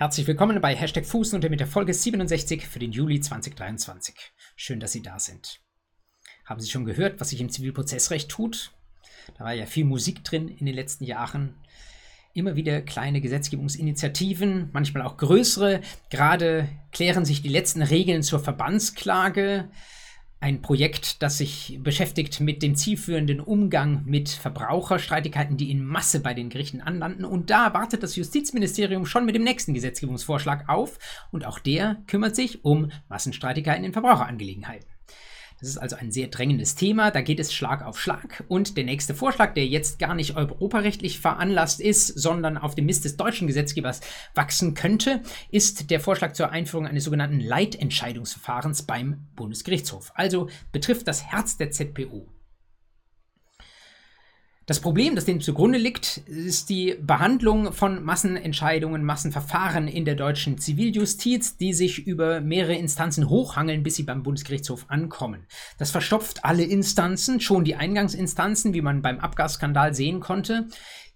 Herzlich willkommen bei Hashtag Fußnote mit der Folge 67 für den Juli 2023. Schön, dass Sie da sind. Haben Sie schon gehört, was sich im Zivilprozessrecht tut? Da war ja viel Musik drin in den letzten Jahren. Immer wieder kleine Gesetzgebungsinitiativen, manchmal auch größere. Gerade klären sich die letzten Regeln zur Verbandsklage ein Projekt, das sich beschäftigt mit dem zielführenden Umgang mit Verbraucherstreitigkeiten, die in Masse bei den Gerichten anlanden. Und da wartet das Justizministerium schon mit dem nächsten Gesetzgebungsvorschlag auf. Und auch der kümmert sich um Massenstreitigkeiten in Verbraucherangelegenheiten. Das ist also ein sehr drängendes Thema, da geht es Schlag auf Schlag. Und der nächste Vorschlag, der jetzt gar nicht europarechtlich veranlasst ist, sondern auf dem Mist des deutschen Gesetzgebers wachsen könnte, ist der Vorschlag zur Einführung eines sogenannten Leitentscheidungsverfahrens beim Bundesgerichtshof. Also betrifft das Herz der ZPO. Das Problem, das dem zugrunde liegt, ist die Behandlung von Massenentscheidungen, Massenverfahren in der deutschen Ziviljustiz, die sich über mehrere Instanzen hochhangeln, bis sie beim Bundesgerichtshof ankommen. Das verstopft alle Instanzen, schon die Eingangsinstanzen, wie man beim Abgasskandal sehen konnte.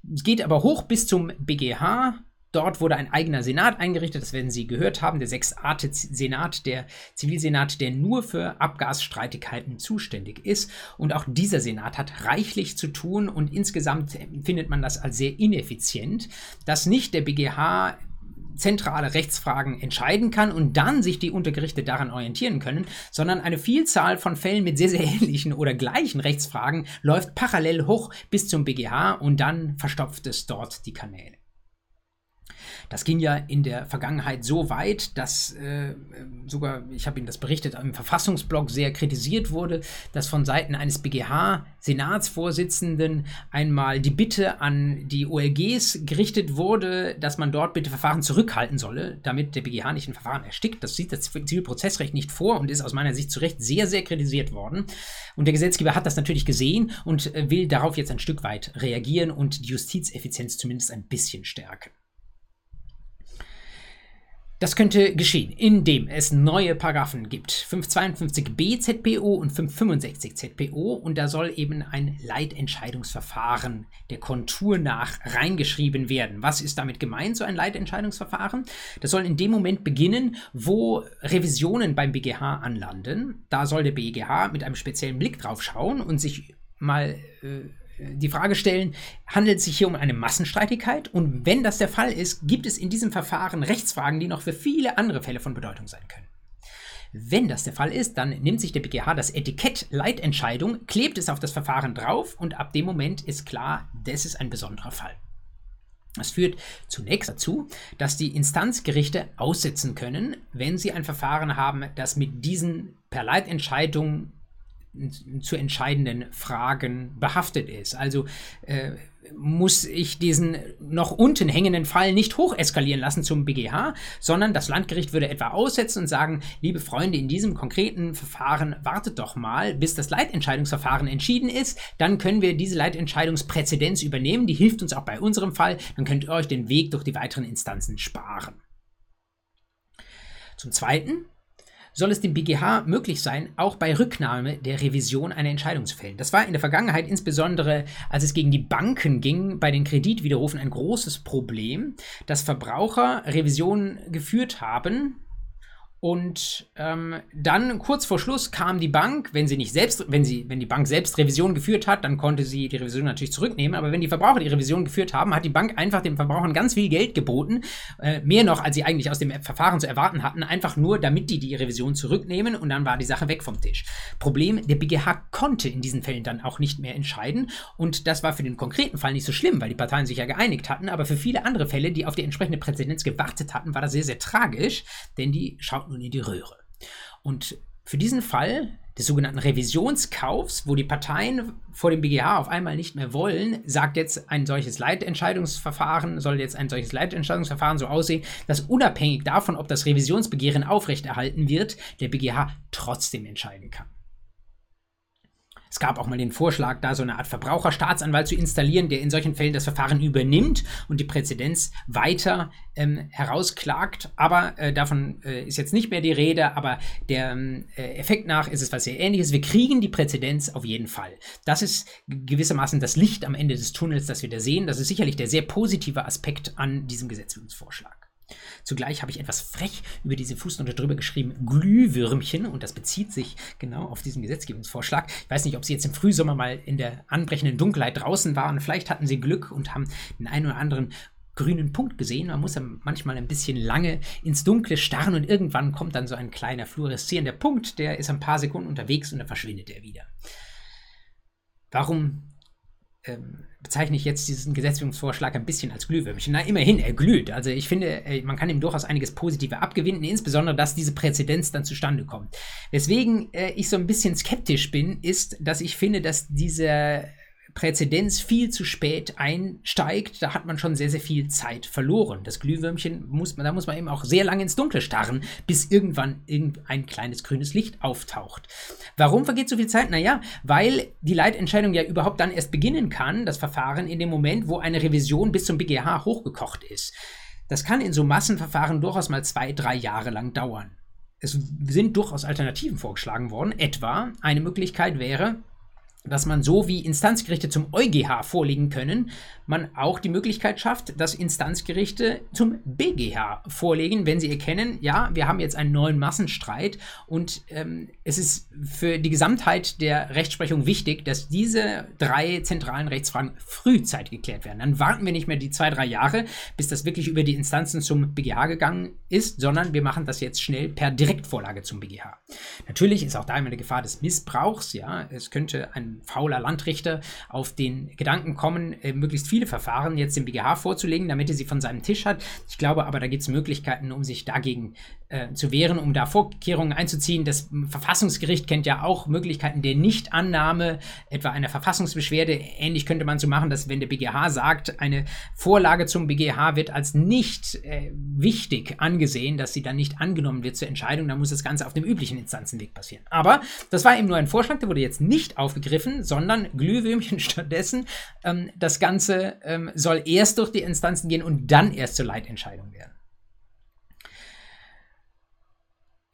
Geht aber hoch bis zum BGH, Dort wurde ein eigener Senat eingerichtet, das werden Sie gehört haben, der sechsarte Senat, der Zivilsenat, der nur für Abgasstreitigkeiten zuständig ist. Und auch dieser Senat hat reichlich zu tun und insgesamt findet man das als sehr ineffizient, dass nicht der BGH zentrale Rechtsfragen entscheiden kann und dann sich die Untergerichte daran orientieren können, sondern eine Vielzahl von Fällen mit sehr, sehr ähnlichen oder gleichen Rechtsfragen läuft parallel hoch bis zum BGH und dann verstopft es dort die Kanäle. Das ging ja in der Vergangenheit so weit, dass äh, sogar, ich habe Ihnen das berichtet, im Verfassungsblog sehr kritisiert wurde, dass von Seiten eines BGH-Senatsvorsitzenden einmal die Bitte an die OLGs gerichtet wurde, dass man dort bitte Verfahren zurückhalten solle, damit der BGH nicht ein Verfahren erstickt. Das sieht das Zivilprozessrecht nicht vor und ist aus meiner Sicht zu Recht sehr, sehr kritisiert worden. Und der Gesetzgeber hat das natürlich gesehen und äh, will darauf jetzt ein Stück weit reagieren und die Justizeffizienz zumindest ein bisschen stärken. Das könnte geschehen, indem es neue Paragraphen gibt. 552b ZPO und 565 ZPO und da soll eben ein Leitentscheidungsverfahren der Kontur nach reingeschrieben werden. Was ist damit gemeint, so ein Leitentscheidungsverfahren? Das soll in dem Moment beginnen, wo Revisionen beim BGH anlanden. Da soll der BGH mit einem speziellen Blick drauf schauen und sich mal äh, die Frage stellen, handelt es sich hier um eine Massenstreitigkeit? Und wenn das der Fall ist, gibt es in diesem Verfahren Rechtsfragen, die noch für viele andere Fälle von Bedeutung sein können. Wenn das der Fall ist, dann nimmt sich der BGH das Etikett Leitentscheidung, klebt es auf das Verfahren drauf und ab dem Moment ist klar, das ist ein besonderer Fall. Das führt zunächst dazu, dass die Instanzgerichte aussetzen können, wenn sie ein Verfahren haben, das mit diesen per Leitentscheidung zu entscheidenden Fragen behaftet ist. Also äh, muss ich diesen noch unten hängenden Fall nicht hoch eskalieren lassen zum BGH, sondern das Landgericht würde etwa aussetzen und sagen, liebe Freunde, in diesem konkreten Verfahren wartet doch mal, bis das Leitentscheidungsverfahren entschieden ist, dann können wir diese Leitentscheidungspräzedenz übernehmen, die hilft uns auch bei unserem Fall, dann könnt ihr euch den Weg durch die weiteren Instanzen sparen. Zum Zweiten soll es dem BGH möglich sein, auch bei Rücknahme der Revision eine Entscheidung zu fällen. Das war in der Vergangenheit insbesondere, als es gegen die Banken ging, bei den Kreditwiderrufen ein großes Problem, dass Verbraucher Revisionen geführt haben, und ähm, dann kurz vor Schluss kam die Bank, wenn sie nicht selbst, wenn sie, wenn die Bank selbst Revision geführt hat, dann konnte sie die Revision natürlich zurücknehmen. Aber wenn die Verbraucher die Revision geführt haben, hat die Bank einfach den Verbrauchern ganz viel Geld geboten, äh, mehr noch, als sie eigentlich aus dem Verfahren zu erwarten hatten, einfach nur, damit die die Revision zurücknehmen und dann war die Sache weg vom Tisch. Problem: Der BGH konnte in diesen Fällen dann auch nicht mehr entscheiden und das war für den konkreten Fall nicht so schlimm, weil die Parteien sich ja geeinigt hatten. Aber für viele andere Fälle, die auf die entsprechende Präzedenz gewartet hatten, war das sehr sehr tragisch, denn die schauten nun in die Röhre. Und für diesen Fall des sogenannten Revisionskaufs, wo die Parteien vor dem BGH auf einmal nicht mehr wollen, sagt jetzt ein solches Leitentscheidungsverfahren, soll jetzt ein solches Leitentscheidungsverfahren so aussehen, dass unabhängig davon, ob das Revisionsbegehren aufrechterhalten wird, der BGH trotzdem entscheiden kann. Es gab auch mal den Vorschlag, da so eine Art Verbraucherstaatsanwalt zu installieren, der in solchen Fällen das Verfahren übernimmt und die Präzedenz weiter ähm, herausklagt. Aber äh, davon äh, ist jetzt nicht mehr die Rede, aber der ähm, äh, Effekt nach ist es was sehr ähnliches. Wir kriegen die Präzedenz auf jeden Fall. Das ist gewissermaßen das Licht am Ende des Tunnels, das wir da sehen. Das ist sicherlich der sehr positive Aspekt an diesem Gesetzgebungsvorschlag. Zugleich habe ich etwas frech über diese Fußnote drüber geschrieben, Glühwürmchen, und das bezieht sich genau auf diesen Gesetzgebungsvorschlag. Ich weiß nicht, ob Sie jetzt im Frühsommer mal in der anbrechenden Dunkelheit draußen waren. Vielleicht hatten Sie Glück und haben den einen oder anderen grünen Punkt gesehen. Man muss ja manchmal ein bisschen lange ins Dunkle starren und irgendwann kommt dann so ein kleiner fluoreszierender Punkt, der ist ein paar Sekunden unterwegs und dann verschwindet er wieder. Warum ähm, bezeichne ich jetzt diesen Gesetzgebungsvorschlag ein bisschen als Glühwürmchen. Na, immerhin, er glüht. Also ich finde, äh, man kann ihm durchaus einiges Positive abgewinnen, insbesondere, dass diese Präzedenz dann zustande kommt. Weswegen äh, ich so ein bisschen skeptisch bin, ist, dass ich finde, dass dieser Präzedenz viel zu spät einsteigt, da hat man schon sehr, sehr viel Zeit verloren. Das Glühwürmchen muss man, da muss man eben auch sehr lange ins Dunkle starren, bis irgendwann irgendein kleines grünes Licht auftaucht. Warum vergeht so viel Zeit? Naja, weil die Leitentscheidung ja überhaupt dann erst beginnen kann, das Verfahren, in dem Moment, wo eine Revision bis zum BGH hochgekocht ist. Das kann in so Massenverfahren durchaus mal zwei, drei Jahre lang dauern. Es sind durchaus Alternativen vorgeschlagen worden. Etwa eine Möglichkeit wäre, dass man so wie Instanzgerichte zum EuGH vorlegen können, man auch die Möglichkeit schafft, dass Instanzgerichte zum BGH vorlegen, wenn sie erkennen, ja, wir haben jetzt einen neuen Massenstreit und ähm, es ist für die Gesamtheit der Rechtsprechung wichtig, dass diese drei zentralen Rechtsfragen frühzeitig geklärt werden. Dann warten wir nicht mehr die zwei, drei Jahre, bis das wirklich über die Instanzen zum BGH gegangen ist, sondern wir machen das jetzt schnell per Direktvorlage zum BGH. Natürlich ist auch da immer eine Gefahr des Missbrauchs, ja, es könnte ein fauler Landrichter auf den Gedanken kommen, äh, möglichst viele Verfahren jetzt dem BGH vorzulegen, damit er sie von seinem Tisch hat. Ich glaube aber, da gibt es Möglichkeiten, um sich dagegen äh, zu wehren, um da Vorkehrungen einzuziehen. Das Verfassungsgericht kennt ja auch Möglichkeiten der Nichtannahme, etwa einer Verfassungsbeschwerde. Ähnlich könnte man so machen, dass wenn der BGH sagt, eine Vorlage zum BGH wird als nicht äh, wichtig angesehen, dass sie dann nicht angenommen wird zur Entscheidung, dann muss das Ganze auf dem üblichen Instanzenweg passieren. Aber das war eben nur ein Vorschlag, der wurde jetzt nicht aufgegriffen, sondern Glühwürmchen stattdessen. Ähm, das Ganze ähm, soll erst durch die Instanzen gehen und dann erst zur Leitentscheidung werden.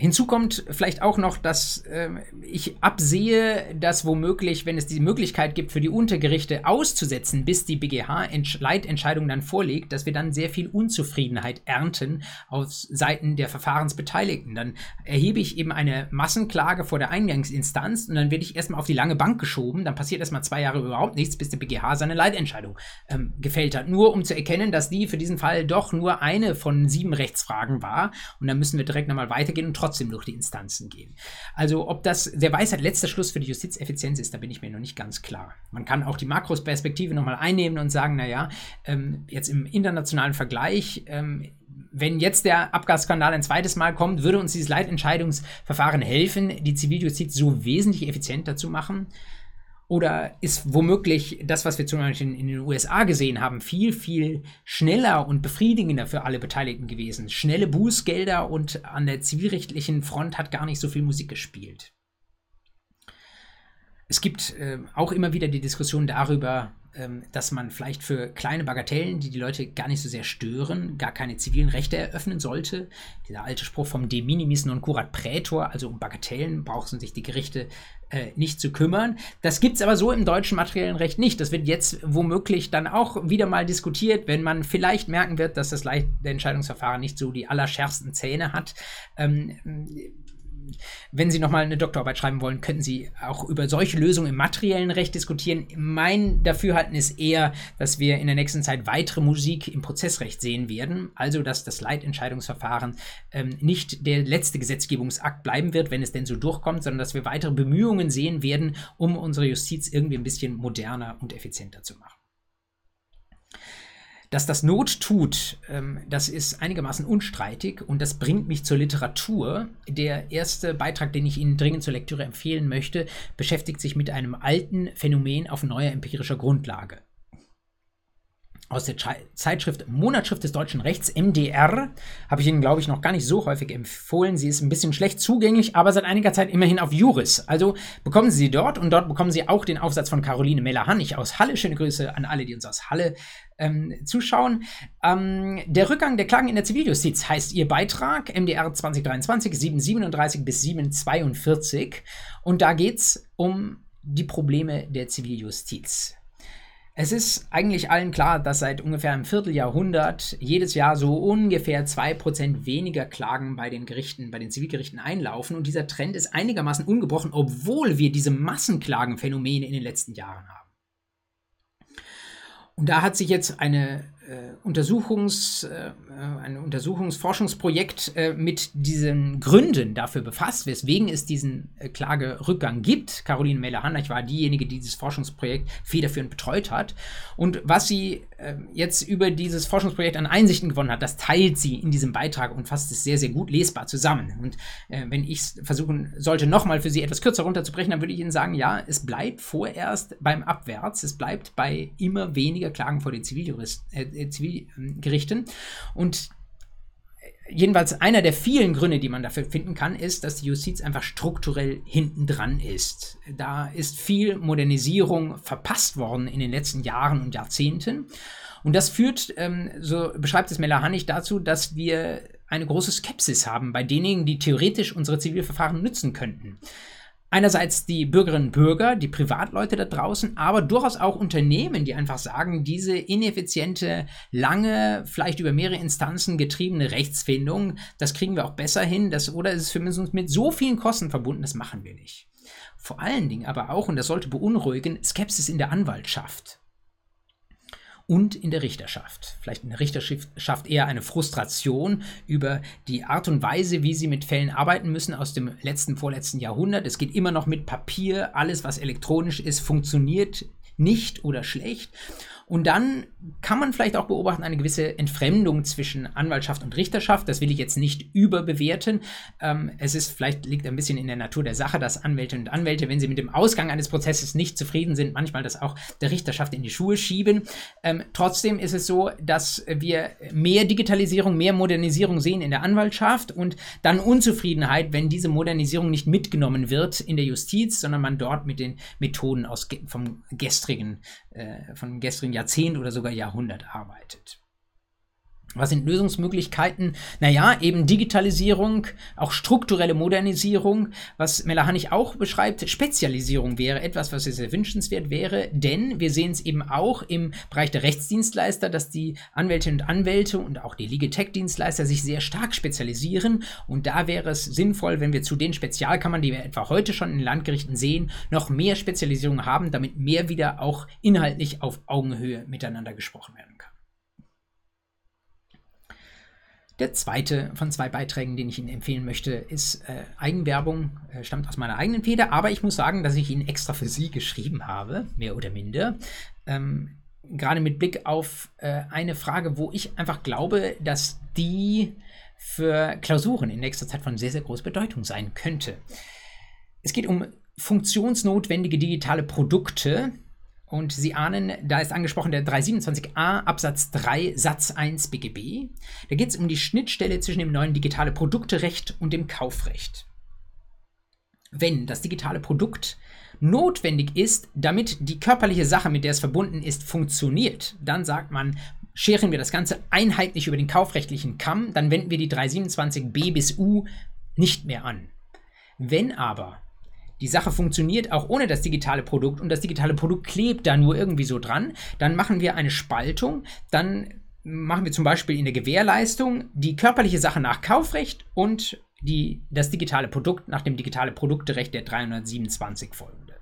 Hinzu kommt vielleicht auch noch, dass äh, ich absehe, dass womöglich, wenn es die Möglichkeit gibt, für die Untergerichte auszusetzen, bis die BGH-Leitentscheidung dann vorliegt, dass wir dann sehr viel Unzufriedenheit ernten auf Seiten der Verfahrensbeteiligten. Dann erhebe ich eben eine Massenklage vor der Eingangsinstanz und dann werde ich erstmal auf die lange Bank geschoben. Dann passiert erstmal zwei Jahre überhaupt nichts, bis der BGH seine Leitentscheidung ähm, gefällt hat. Nur um zu erkennen, dass die für diesen Fall doch nur eine von sieben Rechtsfragen war. Und dann müssen wir direkt nochmal weitergehen und trotzdem trotzdem durch die Instanzen gehen. Also ob das der Weisheit letzter Schluss für die Justizeffizienz ist, da bin ich mir noch nicht ganz klar. Man kann auch die Makrosperspektive nochmal einnehmen und sagen, naja, ähm, jetzt im internationalen Vergleich, ähm, wenn jetzt der Abgasskandal ein zweites Mal kommt, würde uns dieses Leitentscheidungsverfahren helfen, die Ziviljustiz so wesentlich effizienter zu machen. Oder ist womöglich das, was wir zum Beispiel in den USA gesehen haben, viel, viel schneller und befriedigender für alle Beteiligten gewesen? Schnelle Bußgelder und an der zivilrechtlichen Front hat gar nicht so viel Musik gespielt. Es gibt äh, auch immer wieder die Diskussion darüber, dass man vielleicht für kleine Bagatellen, die die Leute gar nicht so sehr stören, gar keine zivilen Rechte eröffnen sollte. Dieser alte Spruch vom De minimis non curat praetor, also um Bagatellen brauchen sich die Gerichte äh, nicht zu kümmern. Das gibt es aber so im deutschen materiellen Recht nicht. Das wird jetzt womöglich dann auch wieder mal diskutiert, wenn man vielleicht merken wird, dass das Entscheidungsverfahren nicht so die allerschärfsten Zähne hat. Ähm, wenn Sie nochmal eine Doktorarbeit schreiben wollen, könnten Sie auch über solche Lösungen im materiellen Recht diskutieren. Mein Dafürhalten ist eher, dass wir in der nächsten Zeit weitere Musik im Prozessrecht sehen werden. Also, dass das Leitentscheidungsverfahren ähm, nicht der letzte Gesetzgebungsakt bleiben wird, wenn es denn so durchkommt, sondern dass wir weitere Bemühungen sehen werden, um unsere Justiz irgendwie ein bisschen moderner und effizienter zu machen. Dass das Not tut, ähm, das ist einigermaßen unstreitig und das bringt mich zur Literatur. Der erste Beitrag, den ich Ihnen dringend zur Lektüre empfehlen möchte, beschäftigt sich mit einem alten Phänomen auf neuer empirischer Grundlage aus der Zeitschrift Monatsschrift des deutschen Rechts, MDR, habe ich Ihnen, glaube ich, noch gar nicht so häufig empfohlen. Sie ist ein bisschen schlecht zugänglich, aber seit einiger Zeit immerhin auf Juris. Also bekommen Sie sie dort und dort bekommen Sie auch den Aufsatz von Caroline Meller-Hannig aus Halle. Schöne Grüße an alle, die uns aus Halle ähm, zuschauen. Ähm, der Rückgang der Klagen in der Ziviljustiz heißt Ihr Beitrag, MDR 2023, 737 bis 742. Und da geht es um die Probleme der Ziviljustiz. Es ist eigentlich allen klar, dass seit ungefähr einem Vierteljahrhundert jedes Jahr so ungefähr 2% weniger Klagen bei den Gerichten, bei den Zivilgerichten einlaufen. Und dieser Trend ist einigermaßen ungebrochen, obwohl wir diese Massenklagenphänomene in den letzten Jahren haben. Und da hat sich jetzt eine Untersuchungs, äh, ein Untersuchungsforschungsprojekt äh, mit diesen Gründen dafür befasst, weswegen es diesen äh, Klagerückgang gibt. Caroline Meller-Hannach war diejenige, die dieses Forschungsprojekt federführend betreut hat. Und was sie äh, jetzt über dieses Forschungsprojekt an Einsichten gewonnen hat, das teilt sie in diesem Beitrag und fasst es sehr, sehr gut lesbar zusammen. Und äh, wenn ich versuchen sollte, nochmal für Sie etwas kürzer runterzubrechen, dann würde ich Ihnen sagen, ja, es bleibt vorerst beim Abwärts, es bleibt bei immer weniger Klagen vor den Ziviljuristen äh, Zivilgerichten. Und jedenfalls einer der vielen Gründe, die man dafür finden kann, ist, dass die Justiz einfach strukturell hinten dran ist. Da ist viel Modernisierung verpasst worden in den letzten Jahren und Jahrzehnten. Und das führt, ähm, so beschreibt es Melahanig, dazu, dass wir eine große Skepsis haben bei denjenigen, die theoretisch unsere Zivilverfahren nützen könnten einerseits die Bürgerinnen und Bürger, die Privatleute da draußen, aber durchaus auch Unternehmen, die einfach sagen, diese ineffiziente, lange, vielleicht über mehrere Instanzen getriebene Rechtsfindung, das kriegen wir auch besser hin, das, oder ist es für uns mit so vielen Kosten verbunden, das machen wir nicht. Vor allen Dingen aber auch, und das sollte beunruhigen, Skepsis in der Anwaltschaft und in der Richterschaft. Vielleicht in der Richterschaft eher eine Frustration über die Art und Weise, wie sie mit Fällen arbeiten müssen aus dem letzten, vorletzten Jahrhundert. Es geht immer noch mit Papier. Alles, was elektronisch ist, funktioniert nicht oder schlecht. Und dann kann man vielleicht auch beobachten eine gewisse Entfremdung zwischen Anwaltschaft und Richterschaft. Das will ich jetzt nicht überbewerten. Ähm, es ist vielleicht liegt ein bisschen in der Natur der Sache, dass Anwältinnen und Anwälte, wenn sie mit dem Ausgang eines Prozesses nicht zufrieden sind, manchmal das auch der Richterschaft in die Schuhe schieben. Ähm, trotzdem ist es so, dass wir mehr Digitalisierung, mehr Modernisierung sehen in der Anwaltschaft und dann Unzufriedenheit, wenn diese Modernisierung nicht mitgenommen wird in der Justiz, sondern man dort mit den Methoden aus vom gestrigen, äh, vom gestrigen Jahrzehnt oder sogar Jahrhundert arbeitet. Was sind Lösungsmöglichkeiten? Naja, eben Digitalisierung, auch strukturelle Modernisierung. Was Melahanich auch beschreibt, Spezialisierung wäre etwas, was sehr wünschenswert wäre, denn wir sehen es eben auch im Bereich der Rechtsdienstleister, dass die Anwältinnen und Anwälte und auch die Legal-Tech-Dienstleister sich sehr stark spezialisieren. Und da wäre es sinnvoll, wenn wir zu den Spezialkammern, die wir etwa heute schon in den Landgerichten sehen, noch mehr Spezialisierung haben, damit mehr wieder auch inhaltlich auf Augenhöhe miteinander gesprochen werden kann. Der zweite von zwei Beiträgen, den ich Ihnen empfehlen möchte, ist äh, Eigenwerbung, äh, stammt aus meiner eigenen Feder, aber ich muss sagen, dass ich ihn extra für Sie geschrieben habe, mehr oder minder. Ähm, gerade mit Blick auf äh, eine Frage, wo ich einfach glaube, dass die für Klausuren in nächster Zeit von sehr, sehr großer Bedeutung sein könnte. Es geht um funktionsnotwendige digitale Produkte, und Sie ahnen, da ist angesprochen der 327a Absatz 3 Satz 1 BGB. Da geht es um die Schnittstelle zwischen dem neuen digitale Produkterecht und dem Kaufrecht. Wenn das digitale Produkt notwendig ist, damit die körperliche Sache, mit der es verbunden ist, funktioniert, dann sagt man, scheren wir das Ganze einheitlich über den kaufrechtlichen Kamm, dann wenden wir die 327b bis u nicht mehr an. Wenn aber die Sache funktioniert auch ohne das digitale Produkt und das digitale Produkt klebt da nur irgendwie so dran, dann machen wir eine Spaltung, dann machen wir zum Beispiel in der Gewährleistung die körperliche Sache nach Kaufrecht und die, das digitale Produkt nach dem digitale Produkterecht der 327 folgende.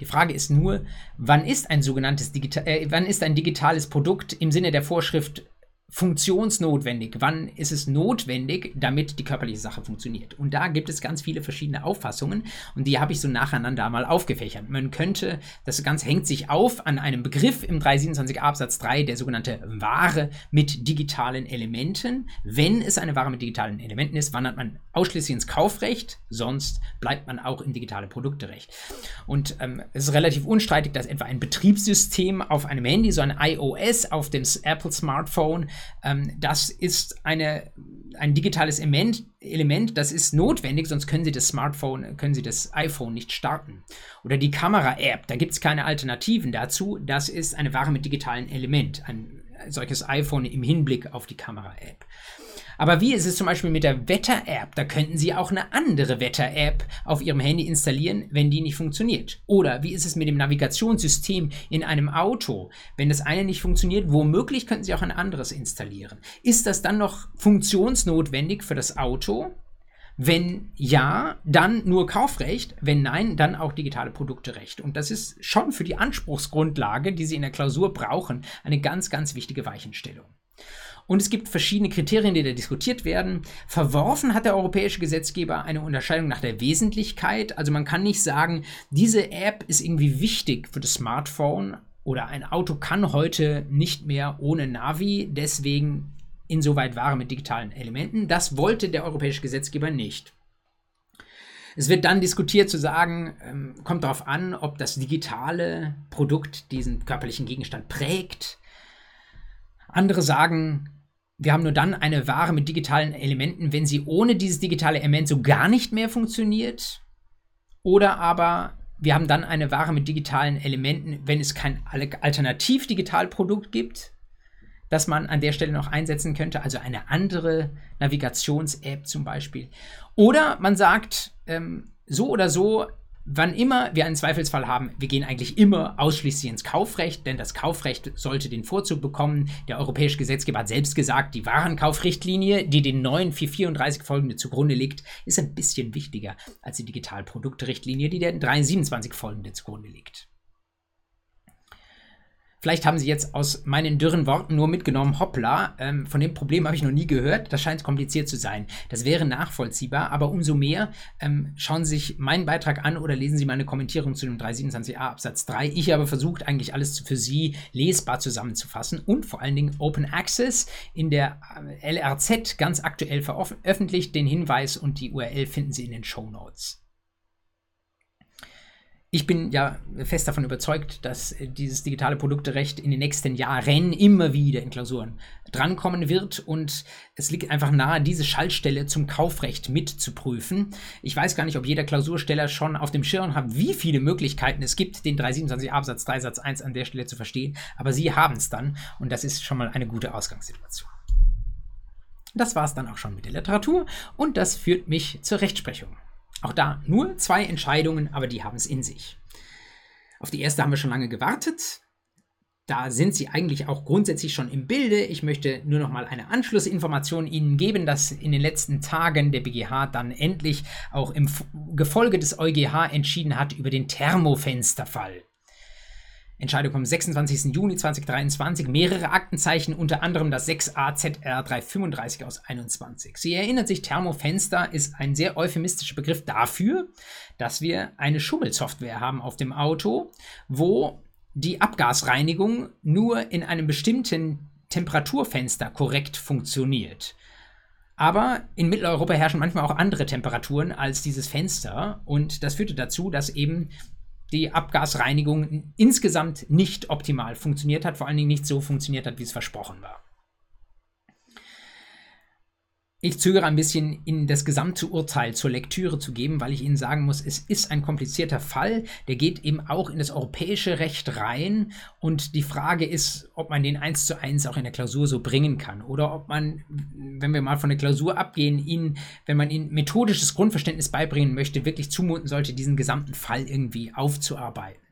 Die Frage ist nur, wann ist ein sogenanntes Digital, äh, wann ist ein digitales Produkt im Sinne der Vorschrift funktionsnotwendig? Wann ist es notwendig, damit die körperliche Sache funktioniert? Und da gibt es ganz viele verschiedene Auffassungen und die habe ich so nacheinander mal aufgefächert. Man könnte, das Ganze hängt sich auf an einem Begriff im 327 Absatz 3, der sogenannte Ware mit digitalen Elementen. Wenn es eine Ware mit digitalen Elementen ist, wandert man ausschließlich ins Kaufrecht, sonst bleibt man auch im digitale Produkterecht. Und ähm, es ist relativ unstreitig, dass etwa ein Betriebssystem auf einem Handy, so ein iOS auf dem Apple Smartphone, ähm, das ist eine, ein digitales Element, Element, das ist notwendig, sonst können Sie das Smartphone, können Sie das iPhone nicht starten. Oder die Kamera-App, da gibt es keine Alternativen dazu. Das ist eine Ware mit digitalen Element, ein solches iPhone im Hinblick auf die Kamera-App. Aber wie ist es zum Beispiel mit der Wetter-App? Da könnten Sie auch eine andere Wetter-App auf Ihrem Handy installieren, wenn die nicht funktioniert. Oder wie ist es mit dem Navigationssystem in einem Auto? Wenn das eine nicht funktioniert, womöglich könnten Sie auch ein anderes installieren. Ist das dann noch funktionsnotwendig für das Auto? Wenn ja, dann nur Kaufrecht. Wenn nein, dann auch digitale Produkterecht. Und das ist schon für die Anspruchsgrundlage, die Sie in der Klausur brauchen, eine ganz, ganz wichtige Weichenstellung. Und es gibt verschiedene Kriterien, die da diskutiert werden. Verworfen hat der europäische Gesetzgeber eine Unterscheidung nach der Wesentlichkeit. Also man kann nicht sagen, diese App ist irgendwie wichtig für das Smartphone oder ein Auto kann heute nicht mehr ohne Navi, deswegen insoweit Ware mit digitalen Elementen. Das wollte der europäische Gesetzgeber nicht. Es wird dann diskutiert zu sagen, ähm, kommt darauf an, ob das digitale Produkt diesen körperlichen Gegenstand prägt. Andere sagen, wir haben nur dann eine Ware mit digitalen Elementen, wenn sie ohne dieses digitale Element so gar nicht mehr funktioniert. Oder aber wir haben dann eine Ware mit digitalen Elementen, wenn es kein Alternativ-Digitalprodukt gibt, das man an der Stelle noch einsetzen könnte, also eine andere Navigations-App zum Beispiel. Oder man sagt, ähm, so oder so Wann immer wir einen Zweifelsfall haben, wir gehen eigentlich immer ausschließlich ins Kaufrecht, denn das Kaufrecht sollte den Vorzug bekommen. Der europäische Gesetzgeber hat selbst gesagt, die Warenkaufrichtlinie, die den neuen 434 folgende zugrunde liegt, ist ein bisschen wichtiger als die Digitalproduktrichtlinie, die der 327 folgende zugrunde liegt. Vielleicht haben Sie jetzt aus meinen dürren Worten nur mitgenommen, hoppla, ähm, von dem Problem habe ich noch nie gehört, das scheint kompliziert zu sein. Das wäre nachvollziehbar, aber umso mehr ähm, schauen Sie sich meinen Beitrag an oder lesen Sie meine Kommentierung zu dem 327a Absatz 3. Ich habe versucht, eigentlich alles für Sie lesbar zusammenzufassen und vor allen Dingen Open Access in der äh, LRZ ganz aktuell veröffentlicht. Den Hinweis und die URL finden Sie in den Show Notes ich bin ja fest davon überzeugt, dass dieses digitale Produkterecht in den nächsten Jahren immer wieder in Klausuren drankommen wird und es liegt einfach nahe, diese Schaltstelle zum Kaufrecht mitzuprüfen. Ich weiß gar nicht, ob jeder Klausursteller schon auf dem Schirm hat, wie viele Möglichkeiten es gibt, den 327 Absatz 3 Satz 1 an der Stelle zu verstehen, aber Sie haben es dann und das ist schon mal eine gute Ausgangssituation. Das war es dann auch schon mit der Literatur und das führt mich zur Rechtsprechung. Auch da nur zwei Entscheidungen, aber die haben es in sich. Auf die erste haben wir schon lange gewartet. Da sind Sie eigentlich auch grundsätzlich schon im Bilde. Ich möchte nur noch mal eine Anschlussinformation Ihnen geben, dass in den letzten Tagen der BGH dann endlich auch im Gefolge des EuGH entschieden hat über den Thermofensterfall. Entscheidung vom 26. Juni 2023, mehrere Aktenzeichen, unter anderem das 6AZR 335 aus 21. Sie erinnert sich, Thermofenster ist ein sehr euphemistischer Begriff dafür, dass wir eine Schummelsoftware haben auf dem Auto, wo die Abgasreinigung nur in einem bestimmten Temperaturfenster korrekt funktioniert. Aber in Mitteleuropa herrschen manchmal auch andere Temperaturen als dieses Fenster und das führte dazu, dass eben die Abgasreinigung insgesamt nicht optimal funktioniert hat, vor allen Dingen nicht so funktioniert hat, wie es versprochen war. Ich zögere ein bisschen, Ihnen das gesamte Urteil zur Lektüre zu geben, weil ich Ihnen sagen muss, es ist ein komplizierter Fall, der geht eben auch in das europäische Recht rein. Und die Frage ist, ob man den eins zu eins auch in der Klausur so bringen kann. Oder ob man, wenn wir mal von der Klausur abgehen, Ihnen, wenn man Ihnen methodisches Grundverständnis beibringen möchte, wirklich zumuten sollte, diesen gesamten Fall irgendwie aufzuarbeiten.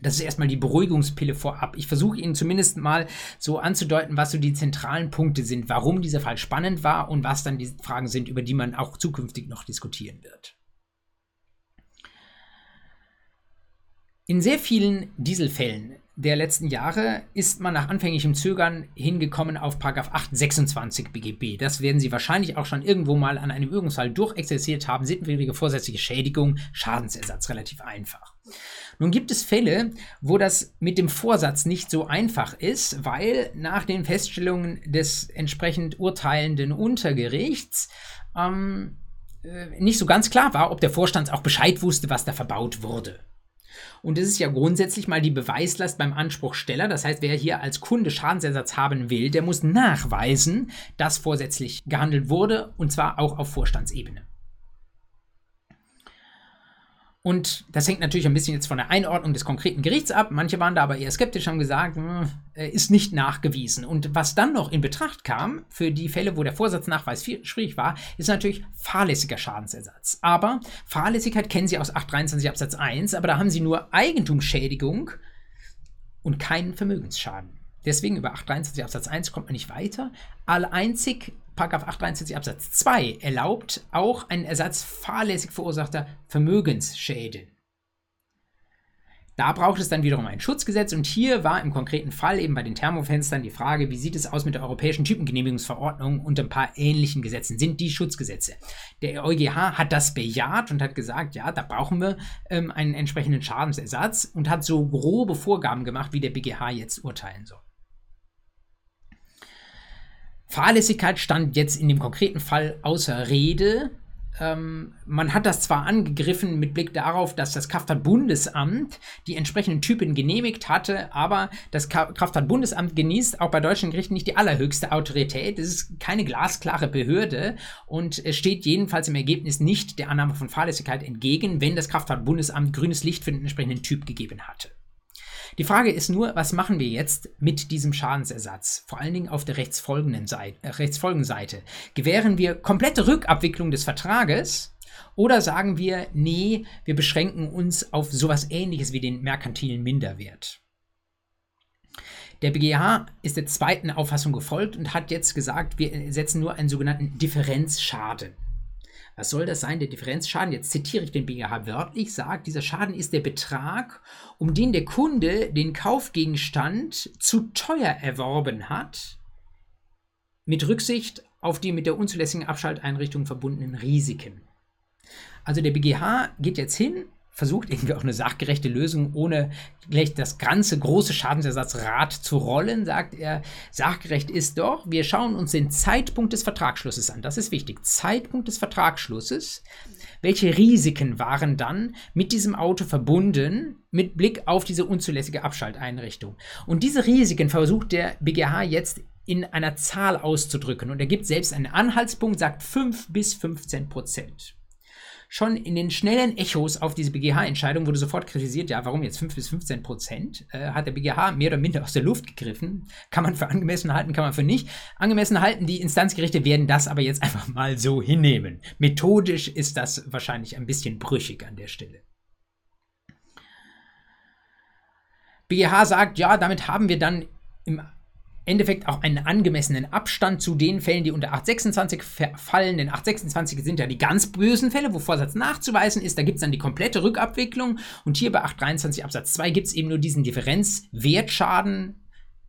Das ist erstmal die Beruhigungspille vorab. Ich versuche Ihnen zumindest mal so anzudeuten, was so die zentralen Punkte sind, warum dieser Fall spannend war und was dann die Fragen sind, über die man auch zukünftig noch diskutieren wird. In sehr vielen Dieselfällen der letzten Jahre ist man nach anfänglichem Zögern hingekommen auf 826 BGB. Das werden Sie wahrscheinlich auch schon irgendwo mal an einem Übungsfall durchexerziert haben. Sittenwidrige vorsätzliche Schädigung, Schadensersatz, relativ einfach. Nun gibt es Fälle, wo das mit dem Vorsatz nicht so einfach ist, weil nach den Feststellungen des entsprechend urteilenden Untergerichts ähm, äh, nicht so ganz klar war, ob der Vorstand auch Bescheid wusste, was da verbaut wurde. Und es ist ja grundsätzlich mal die Beweislast beim Anspruchsteller. Das heißt, wer hier als Kunde Schadensersatz haben will, der muss nachweisen, dass vorsätzlich gehandelt wurde und zwar auch auf Vorstandsebene. Und das hängt natürlich ein bisschen jetzt von der Einordnung des konkreten Gerichts ab. Manche waren da aber eher skeptisch, haben gesagt, hm, ist nicht nachgewiesen. Und was dann noch in Betracht kam, für die Fälle, wo der Vorsatznachweis schwierig war, ist natürlich fahrlässiger Schadensersatz. Aber Fahrlässigkeit kennen Sie aus 823 Absatz 1, aber da haben Sie nur Eigentumsschädigung und keinen Vermögensschaden. Deswegen über 823 Absatz 1 kommt man nicht weiter. Alleinzig 823 Absatz 2 erlaubt auch einen Ersatz fahrlässig verursachter Vermögensschäden. Da braucht es dann wiederum ein Schutzgesetz und hier war im konkreten Fall eben bei den Thermofenstern die Frage, wie sieht es aus mit der Europäischen Typengenehmigungsverordnung und ein paar ähnlichen Gesetzen? Sind die Schutzgesetze? Der EuGH hat das bejaht und hat gesagt, ja, da brauchen wir ähm, einen entsprechenden Schadensersatz und hat so grobe Vorgaben gemacht, wie der BGH jetzt urteilen soll. Fahrlässigkeit stand jetzt in dem konkreten Fall außer Rede. Ähm, man hat das zwar angegriffen mit Blick darauf, dass das Kraftfahrtbundesamt die entsprechenden Typen genehmigt hatte, aber das Kraftfahrtbundesamt genießt auch bei deutschen Gerichten nicht die allerhöchste Autorität. Es ist keine glasklare Behörde und es steht jedenfalls im Ergebnis nicht der Annahme von Fahrlässigkeit entgegen, wenn das Kraftfahrtbundesamt grünes Licht für den entsprechenden Typ gegeben hatte. Die Frage ist nur, was machen wir jetzt mit diesem Schadensersatz? Vor allen Dingen auf der rechtsfolgenden Seite, äh, Rechtsfolgenseite. Gewähren wir komplette Rückabwicklung des Vertrages oder sagen wir, nee, wir beschränken uns auf sowas ähnliches wie den merkantilen Minderwert? Der BGH ist der zweiten Auffassung gefolgt und hat jetzt gesagt, wir setzen nur einen sogenannten Differenzschaden. Was soll das sein? Der Differenzschaden, jetzt zitiere ich den BGH wörtlich, sagt, dieser Schaden ist der Betrag, um den der Kunde den Kaufgegenstand zu teuer erworben hat, mit Rücksicht auf die mit der unzulässigen Abschalteinrichtung verbundenen Risiken. Also der BGH geht jetzt hin versucht irgendwie auch eine sachgerechte Lösung, ohne gleich das ganze große Schadensersatzrad zu rollen, sagt er, sachgerecht ist doch, wir schauen uns den Zeitpunkt des Vertragsschlusses an. Das ist wichtig. Zeitpunkt des Vertragsschlusses. Welche Risiken waren dann mit diesem Auto verbunden mit Blick auf diese unzulässige Abschalteinrichtung? Und diese Risiken versucht der BGH jetzt in einer Zahl auszudrücken. Und er gibt selbst einen Anhaltspunkt, sagt 5 bis 15 Prozent schon in den schnellen Echos auf diese BGH-Entscheidung wurde sofort kritisiert, ja, warum jetzt 5 bis 15 Prozent? Äh, hat der BGH mehr oder minder aus der Luft gegriffen? Kann man für angemessen halten, kann man für nicht. Angemessen halten, die Instanzgerichte werden das aber jetzt einfach mal so hinnehmen. Methodisch ist das wahrscheinlich ein bisschen brüchig an der Stelle. BGH sagt, ja, damit haben wir dann im Endeffekt auch einen angemessenen Abstand zu den Fällen, die unter 826 fallen. Denn 826 sind ja die ganz bösen Fälle, wo Vorsatz nachzuweisen ist. Da gibt es dann die komplette Rückabwicklung. Und hier bei 823 Absatz 2 gibt es eben nur diesen Differenzwertschaden,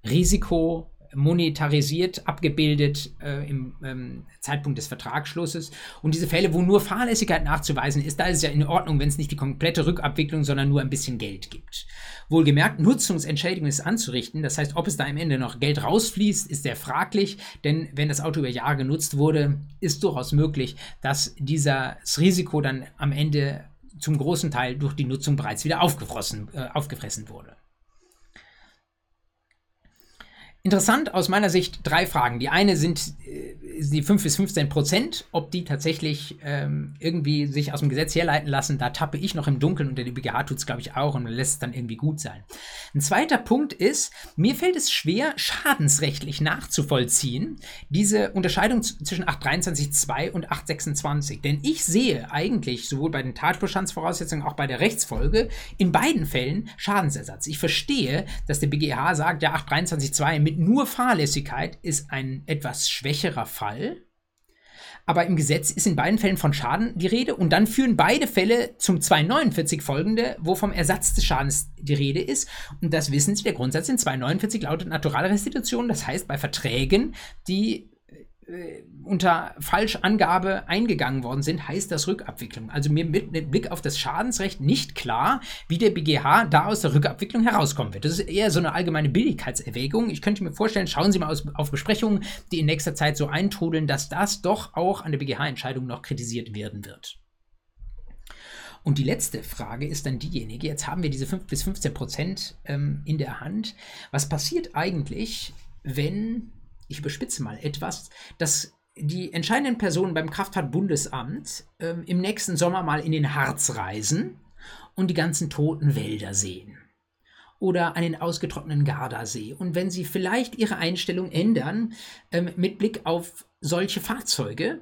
Risiko, monetarisiert, abgebildet äh, im ähm, Zeitpunkt des Vertragsschlusses. Und diese Fälle, wo nur Fahrlässigkeit nachzuweisen ist, da ist es ja in Ordnung, wenn es nicht die komplette Rückabwicklung, sondern nur ein bisschen Geld gibt. Wohlgemerkt, Nutzungsentschädigung ist anzurichten. Das heißt, ob es da am Ende noch Geld rausfließt, ist sehr fraglich, denn wenn das Auto über Jahre genutzt wurde, ist durchaus möglich, dass dieses Risiko dann am Ende zum großen Teil durch die Nutzung bereits wieder aufgefressen, äh, aufgefressen wurde. Interessant aus meiner Sicht drei Fragen. Die eine sind äh, die 5 bis 15 Prozent, ob die tatsächlich ähm, irgendwie sich aus dem Gesetz herleiten lassen. Da tappe ich noch im Dunkeln und der BGH tut es, glaube ich, auch und lässt es dann irgendwie gut sein. Ein zweiter Punkt ist, mir fällt es schwer, schadensrechtlich nachzuvollziehen, diese Unterscheidung zwischen 823.2 und 826. Denn ich sehe eigentlich sowohl bei den Tatbestandsvoraussetzungen auch bei der Rechtsfolge in beiden Fällen Schadensersatz. Ich verstehe, dass der BGH sagt, ja, 823.2 mit nur Fahrlässigkeit ist ein etwas schwächerer Fall. Aber im Gesetz ist in beiden Fällen von Schaden die Rede und dann führen beide Fälle zum 249 folgende, wo vom Ersatz des Schadens die Rede ist. Und das wissen Sie, der Grundsatz in 249 lautet Naturalrestitution. Das heißt, bei Verträgen, die unter Falschangabe eingegangen worden sind, heißt das Rückabwicklung. Also mir mit, mit, Blick auf das Schadensrecht nicht klar, wie der BGH da aus der Rückabwicklung herauskommen wird. Das ist eher so eine allgemeine Billigkeitserwägung. Ich könnte mir vorstellen, schauen Sie mal aus, auf Besprechungen, die in nächster Zeit so eintrudeln, dass das doch auch an der BGH-Entscheidung noch kritisiert werden wird. Und die letzte Frage ist dann diejenige, jetzt haben wir diese 5 bis 15 Prozent ähm, in der Hand. Was passiert eigentlich, wenn ich überspitze mal etwas, dass die entscheidenden Personen beim Kraftfahrtbundesamt ähm, im nächsten Sommer mal in den Harz reisen und die ganzen toten Wälder sehen oder einen ausgetrockneten Gardasee. Und wenn Sie vielleicht Ihre Einstellung ändern ähm, mit Blick auf solche Fahrzeuge,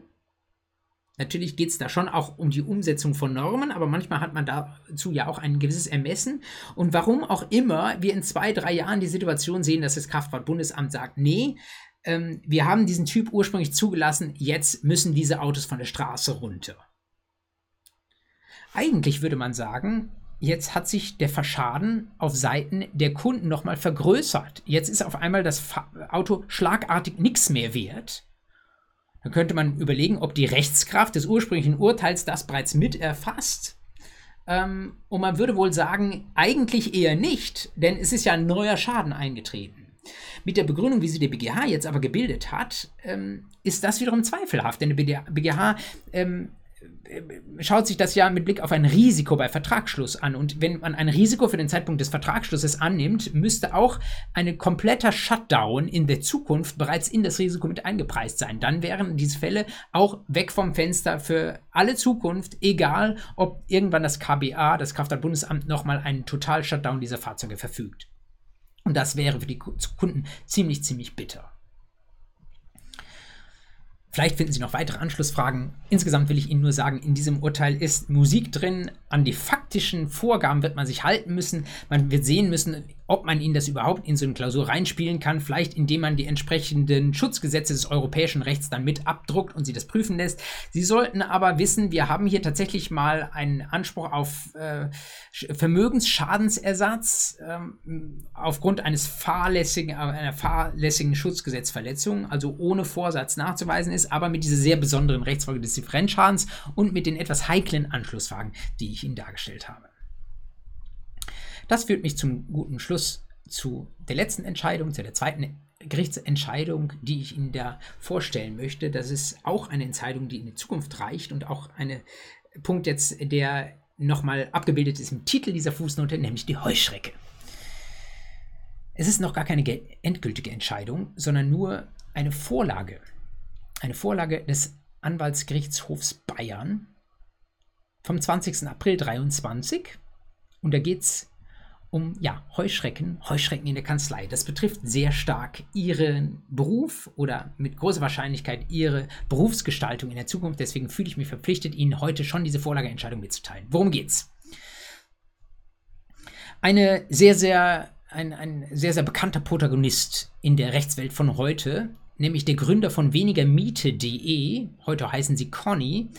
Natürlich geht es da schon auch um die Umsetzung von Normen, aber manchmal hat man dazu ja auch ein gewisses Ermessen. Und warum auch immer wir in zwei, drei Jahren die Situation sehen, dass das Kraftfahrtbundesamt sagt, nee, ähm, wir haben diesen Typ ursprünglich zugelassen, jetzt müssen diese Autos von der Straße runter. Eigentlich würde man sagen, jetzt hat sich der Verschaden auf Seiten der Kunden nochmal vergrößert. Jetzt ist auf einmal das Auto schlagartig nichts mehr wert. Dann könnte man überlegen, ob die Rechtskraft des ursprünglichen Urteils das bereits mit erfasst. Ähm, und man würde wohl sagen, eigentlich eher nicht, denn es ist ja ein neuer Schaden eingetreten. Mit der Begründung, wie sie der BGH jetzt aber gebildet hat, ähm, ist das wiederum zweifelhaft, denn der BGH ähm, schaut sich das ja mit Blick auf ein Risiko bei Vertragsschluss an. Und wenn man ein Risiko für den Zeitpunkt des Vertragsschlusses annimmt, müsste auch ein kompletter Shutdown in der Zukunft bereits in das Risiko mit eingepreist sein. Dann wären diese Fälle auch weg vom Fenster für alle Zukunft, egal ob irgendwann das KBA, das Kraftfahrtbundesamt, nochmal einen Total-Shutdown dieser Fahrzeuge verfügt. Und das wäre für die Kunden ziemlich, ziemlich bitter. Vielleicht finden Sie noch weitere Anschlussfragen. Insgesamt will ich Ihnen nur sagen, in diesem Urteil ist Musik drin. An die faktischen Vorgaben wird man sich halten müssen. Man wird sehen müssen, ob man ihnen das überhaupt in so eine Klausur reinspielen kann, vielleicht indem man die entsprechenden Schutzgesetze des europäischen Rechts dann mit abdruckt und sie das prüfen lässt. Sie sollten aber wissen, wir haben hier tatsächlich mal einen Anspruch auf äh, Vermögensschadensersatz ähm, aufgrund eines fahrlässigen, äh, einer fahrlässigen Schutzgesetzverletzung, also ohne Vorsatz nachzuweisen ist, aber mit dieser sehr besonderen Rechtsfolge des Differenzschadens und mit den etwas heiklen Anschlussfragen, die ich Ihnen dargestellt habe. Das führt mich zum guten Schluss zu der letzten Entscheidung, zu der zweiten Gerichtsentscheidung, die ich Ihnen da vorstellen möchte. Das ist auch eine Entscheidung, die in die Zukunft reicht und auch ein Punkt jetzt, der nochmal abgebildet ist im Titel dieser Fußnote, nämlich die Heuschrecke. Es ist noch gar keine endgültige Entscheidung, sondern nur eine Vorlage. Eine Vorlage des Anwaltsgerichtshofs Bayern vom 20. April 23. Und da geht es um ja, Heuschrecken, Heuschrecken in der Kanzlei. Das betrifft sehr stark Ihren Beruf oder mit großer Wahrscheinlichkeit Ihre Berufsgestaltung in der Zukunft. Deswegen fühle ich mich verpflichtet, Ihnen heute schon diese Vorlageentscheidung mitzuteilen. Worum geht's? Eine sehr, sehr, ein, ein sehr, sehr bekannter Protagonist in der Rechtswelt von heute, nämlich der Gründer von wenigermiete.de, heute heißen sie Conny,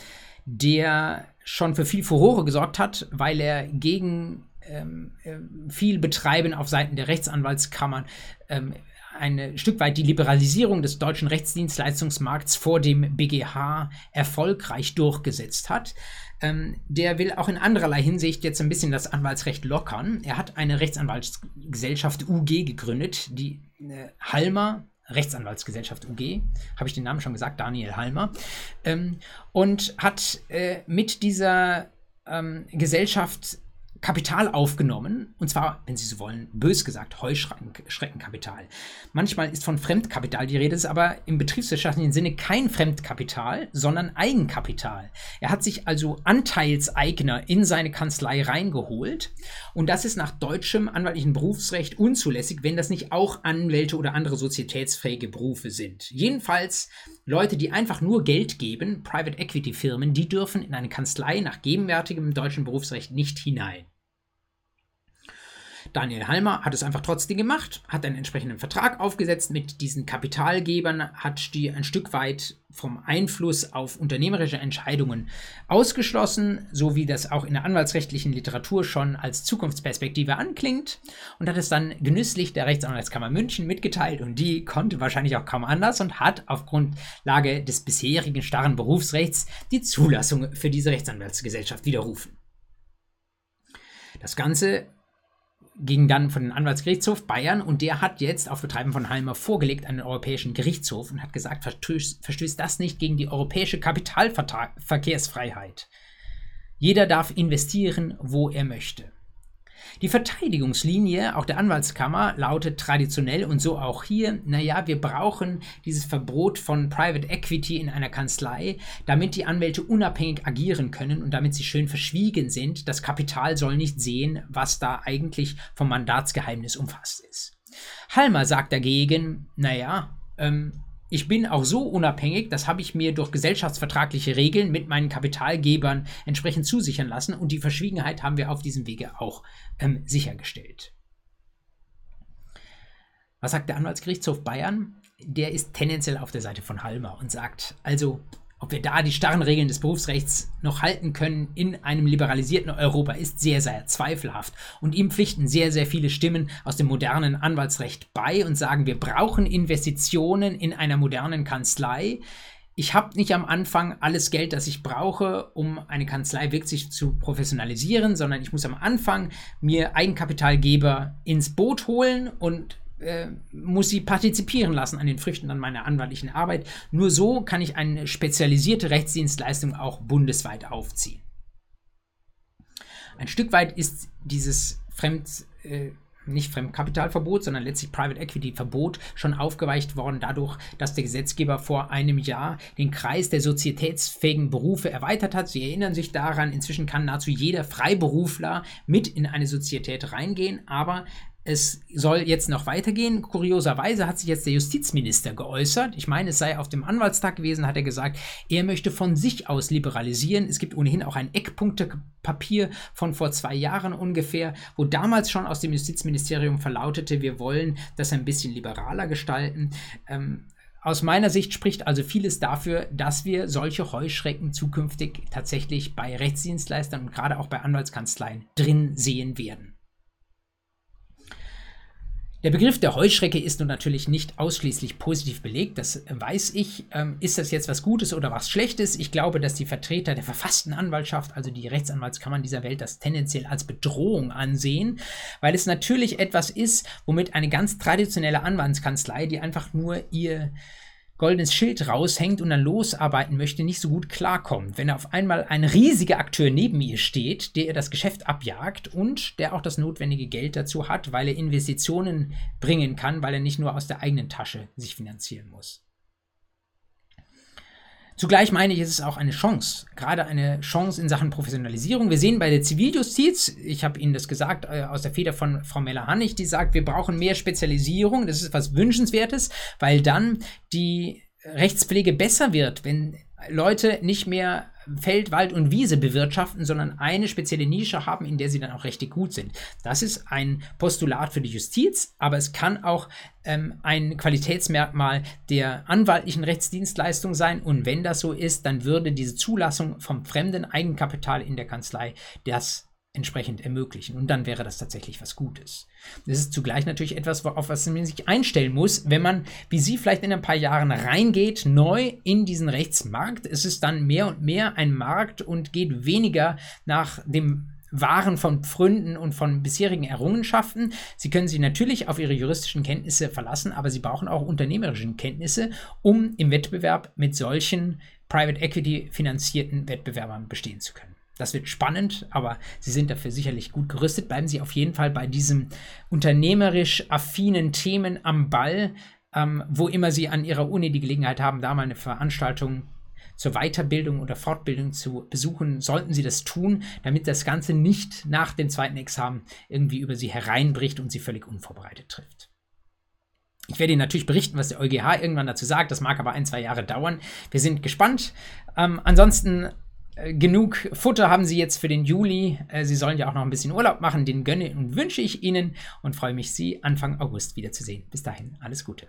der schon für viel Furore gesorgt hat, weil er gegen ähm, äh, viel betreiben auf Seiten der Rechtsanwaltskammern. Ähm, ein Stück weit die Liberalisierung des deutschen Rechtsdienstleistungsmarkts vor dem BGH erfolgreich durchgesetzt hat. Ähm, der will auch in andererlei Hinsicht jetzt ein bisschen das Anwaltsrecht lockern. Er hat eine Rechtsanwaltsgesellschaft UG gegründet, die äh, Halmer Rechtsanwaltsgesellschaft UG, habe ich den Namen schon gesagt, Daniel Halmer, ähm, und hat äh, mit dieser ähm, Gesellschaft Kapital aufgenommen, und zwar, wenn Sie so wollen, bös gesagt, Heuschreckenkapital. Manchmal ist von Fremdkapital die Rede, ist aber im betriebswirtschaftlichen Sinne kein Fremdkapital, sondern Eigenkapital. Er hat sich also Anteilseigner in seine Kanzlei reingeholt und das ist nach deutschem anwaltlichen Berufsrecht unzulässig, wenn das nicht auch Anwälte oder andere sozietätsfähige Berufe sind. Jedenfalls Leute, die einfach nur Geld geben, Private Equity Firmen, die dürfen in eine Kanzlei nach gegenwärtigem deutschen Berufsrecht nicht hinein. Daniel Halmer hat es einfach trotzdem gemacht, hat einen entsprechenden Vertrag aufgesetzt mit diesen Kapitalgebern, hat die ein Stück weit vom Einfluss auf unternehmerische Entscheidungen ausgeschlossen, so wie das auch in der anwaltsrechtlichen Literatur schon als Zukunftsperspektive anklingt und hat es dann genüsslich der Rechtsanwaltskammer München mitgeteilt und die konnte wahrscheinlich auch kaum anders und hat auf Grundlage des bisherigen starren Berufsrechts die Zulassung für diese Rechtsanwaltsgesellschaft widerrufen. Das Ganze ging dann von den Anwaltsgerichtshof Bayern und der hat jetzt auf Betreiben von Halmer vorgelegt an den Europäischen Gerichtshof und hat gesagt, verstößt, verstößt das nicht gegen die europäische Kapitalverkehrsfreiheit. Jeder darf investieren, wo er möchte. Die Verteidigungslinie auch der Anwaltskammer lautet traditionell und so auch hier, naja, wir brauchen dieses Verbot von Private Equity in einer Kanzlei, damit die Anwälte unabhängig agieren können und damit sie schön verschwiegen sind. Das Kapital soll nicht sehen, was da eigentlich vom Mandatsgeheimnis umfasst ist. Halmer sagt dagegen, naja, ähm, ich bin auch so unabhängig, das habe ich mir durch gesellschaftsvertragliche Regeln mit meinen Kapitalgebern entsprechend zusichern lassen und die Verschwiegenheit haben wir auf diesem Wege auch ähm, sichergestellt. Was sagt der Anwaltsgerichtshof Bayern? Der ist tendenziell auf der Seite von Halmer und sagt, also ob wir da die starren Regeln des Berufsrechts noch halten können in einem liberalisierten Europa, ist sehr, sehr zweifelhaft. Und ihm pflichten sehr, sehr viele Stimmen aus dem modernen Anwaltsrecht bei und sagen, wir brauchen Investitionen in einer modernen Kanzlei. Ich habe nicht am Anfang alles Geld, das ich brauche, um eine Kanzlei wirklich zu professionalisieren, sondern ich muss am Anfang mir Eigenkapitalgeber ins Boot holen und äh, muss sie partizipieren lassen an den Früchten an meiner anwaltlichen Arbeit. Nur so kann ich eine spezialisierte Rechtsdienstleistung auch bundesweit aufziehen. Ein Stück weit ist dieses Fremd, äh, nicht Fremdkapitalverbot, sondern letztlich Private Equity Verbot schon aufgeweicht worden dadurch, dass der Gesetzgeber vor einem Jahr den Kreis der sozietätsfähigen Berufe erweitert hat. Sie erinnern sich daran, inzwischen kann nahezu jeder Freiberufler mit in eine Sozietät reingehen, aber es soll jetzt noch weitergehen. Kurioserweise hat sich jetzt der Justizminister geäußert. Ich meine, es sei auf dem Anwaltstag gewesen, hat er gesagt, er möchte von sich aus liberalisieren. Es gibt ohnehin auch ein Eckpunktepapier von vor zwei Jahren ungefähr, wo damals schon aus dem Justizministerium verlautete, wir wollen das ein bisschen liberaler gestalten. Ähm, aus meiner Sicht spricht also vieles dafür, dass wir solche Heuschrecken zukünftig tatsächlich bei Rechtsdienstleistern und gerade auch bei Anwaltskanzleien drin sehen werden. Der Begriff der Heuschrecke ist nun natürlich nicht ausschließlich positiv belegt, das weiß ich. Ähm, ist das jetzt was Gutes oder was Schlechtes? Ich glaube, dass die Vertreter der verfassten Anwaltschaft, also die Rechtsanwaltskammern dieser Welt, das tendenziell als Bedrohung ansehen, weil es natürlich etwas ist, womit eine ganz traditionelle Anwaltskanzlei, die einfach nur ihr goldenes Schild raushängt und dann losarbeiten möchte, nicht so gut klarkommt. Wenn auf einmal ein riesiger Akteur neben ihr steht, der ihr das Geschäft abjagt und der auch das notwendige Geld dazu hat, weil er Investitionen bringen kann, weil er nicht nur aus der eigenen Tasche sich finanzieren muss. Zugleich meine ich, es ist auch eine Chance, gerade eine Chance in Sachen Professionalisierung. Wir sehen bei der Ziviljustiz, ich habe Ihnen das gesagt, äh, aus der Feder von Frau Meller-Hannig, die sagt, wir brauchen mehr Spezialisierung. Das ist was Wünschenswertes, weil dann die Rechtspflege besser wird, wenn Leute nicht mehr Feld, Wald und Wiese bewirtschaften, sondern eine spezielle Nische haben, in der sie dann auch richtig gut sind. Das ist ein Postulat für die Justiz, aber es kann auch ähm, ein Qualitätsmerkmal der anwaltlichen Rechtsdienstleistung sein. Und wenn das so ist, dann würde diese Zulassung vom fremden Eigenkapital in der Kanzlei das entsprechend ermöglichen. Und dann wäre das tatsächlich was Gutes. Das ist zugleich natürlich etwas, auf was man sich einstellen muss, wenn man, wie Sie vielleicht in ein paar Jahren reingeht, neu in diesen Rechtsmarkt. Es ist dann mehr und mehr ein Markt und geht weniger nach dem waren von Pfründen und von bisherigen Errungenschaften. Sie können sich natürlich auf ihre juristischen Kenntnisse verlassen, aber sie brauchen auch unternehmerische Kenntnisse, um im Wettbewerb mit solchen Private Equity finanzierten Wettbewerbern bestehen zu können. Das wird spannend, aber Sie sind dafür sicherlich gut gerüstet. Bleiben Sie auf jeden Fall bei diesen unternehmerisch affinen Themen am Ball, ähm, wo immer Sie an Ihrer Uni die Gelegenheit haben, da mal eine Veranstaltung zur Weiterbildung oder Fortbildung zu besuchen, sollten Sie das tun, damit das Ganze nicht nach dem zweiten Examen irgendwie über Sie hereinbricht und Sie völlig unvorbereitet trifft. Ich werde Ihnen natürlich berichten, was der EuGH irgendwann dazu sagt. Das mag aber ein, zwei Jahre dauern. Wir sind gespannt. Ähm, ansonsten genug Futter haben Sie jetzt für den Juli. Äh, Sie sollen ja auch noch ein bisschen Urlaub machen. Den gönne und wünsche ich Ihnen und freue mich, Sie Anfang August wiederzusehen. Bis dahin, alles Gute.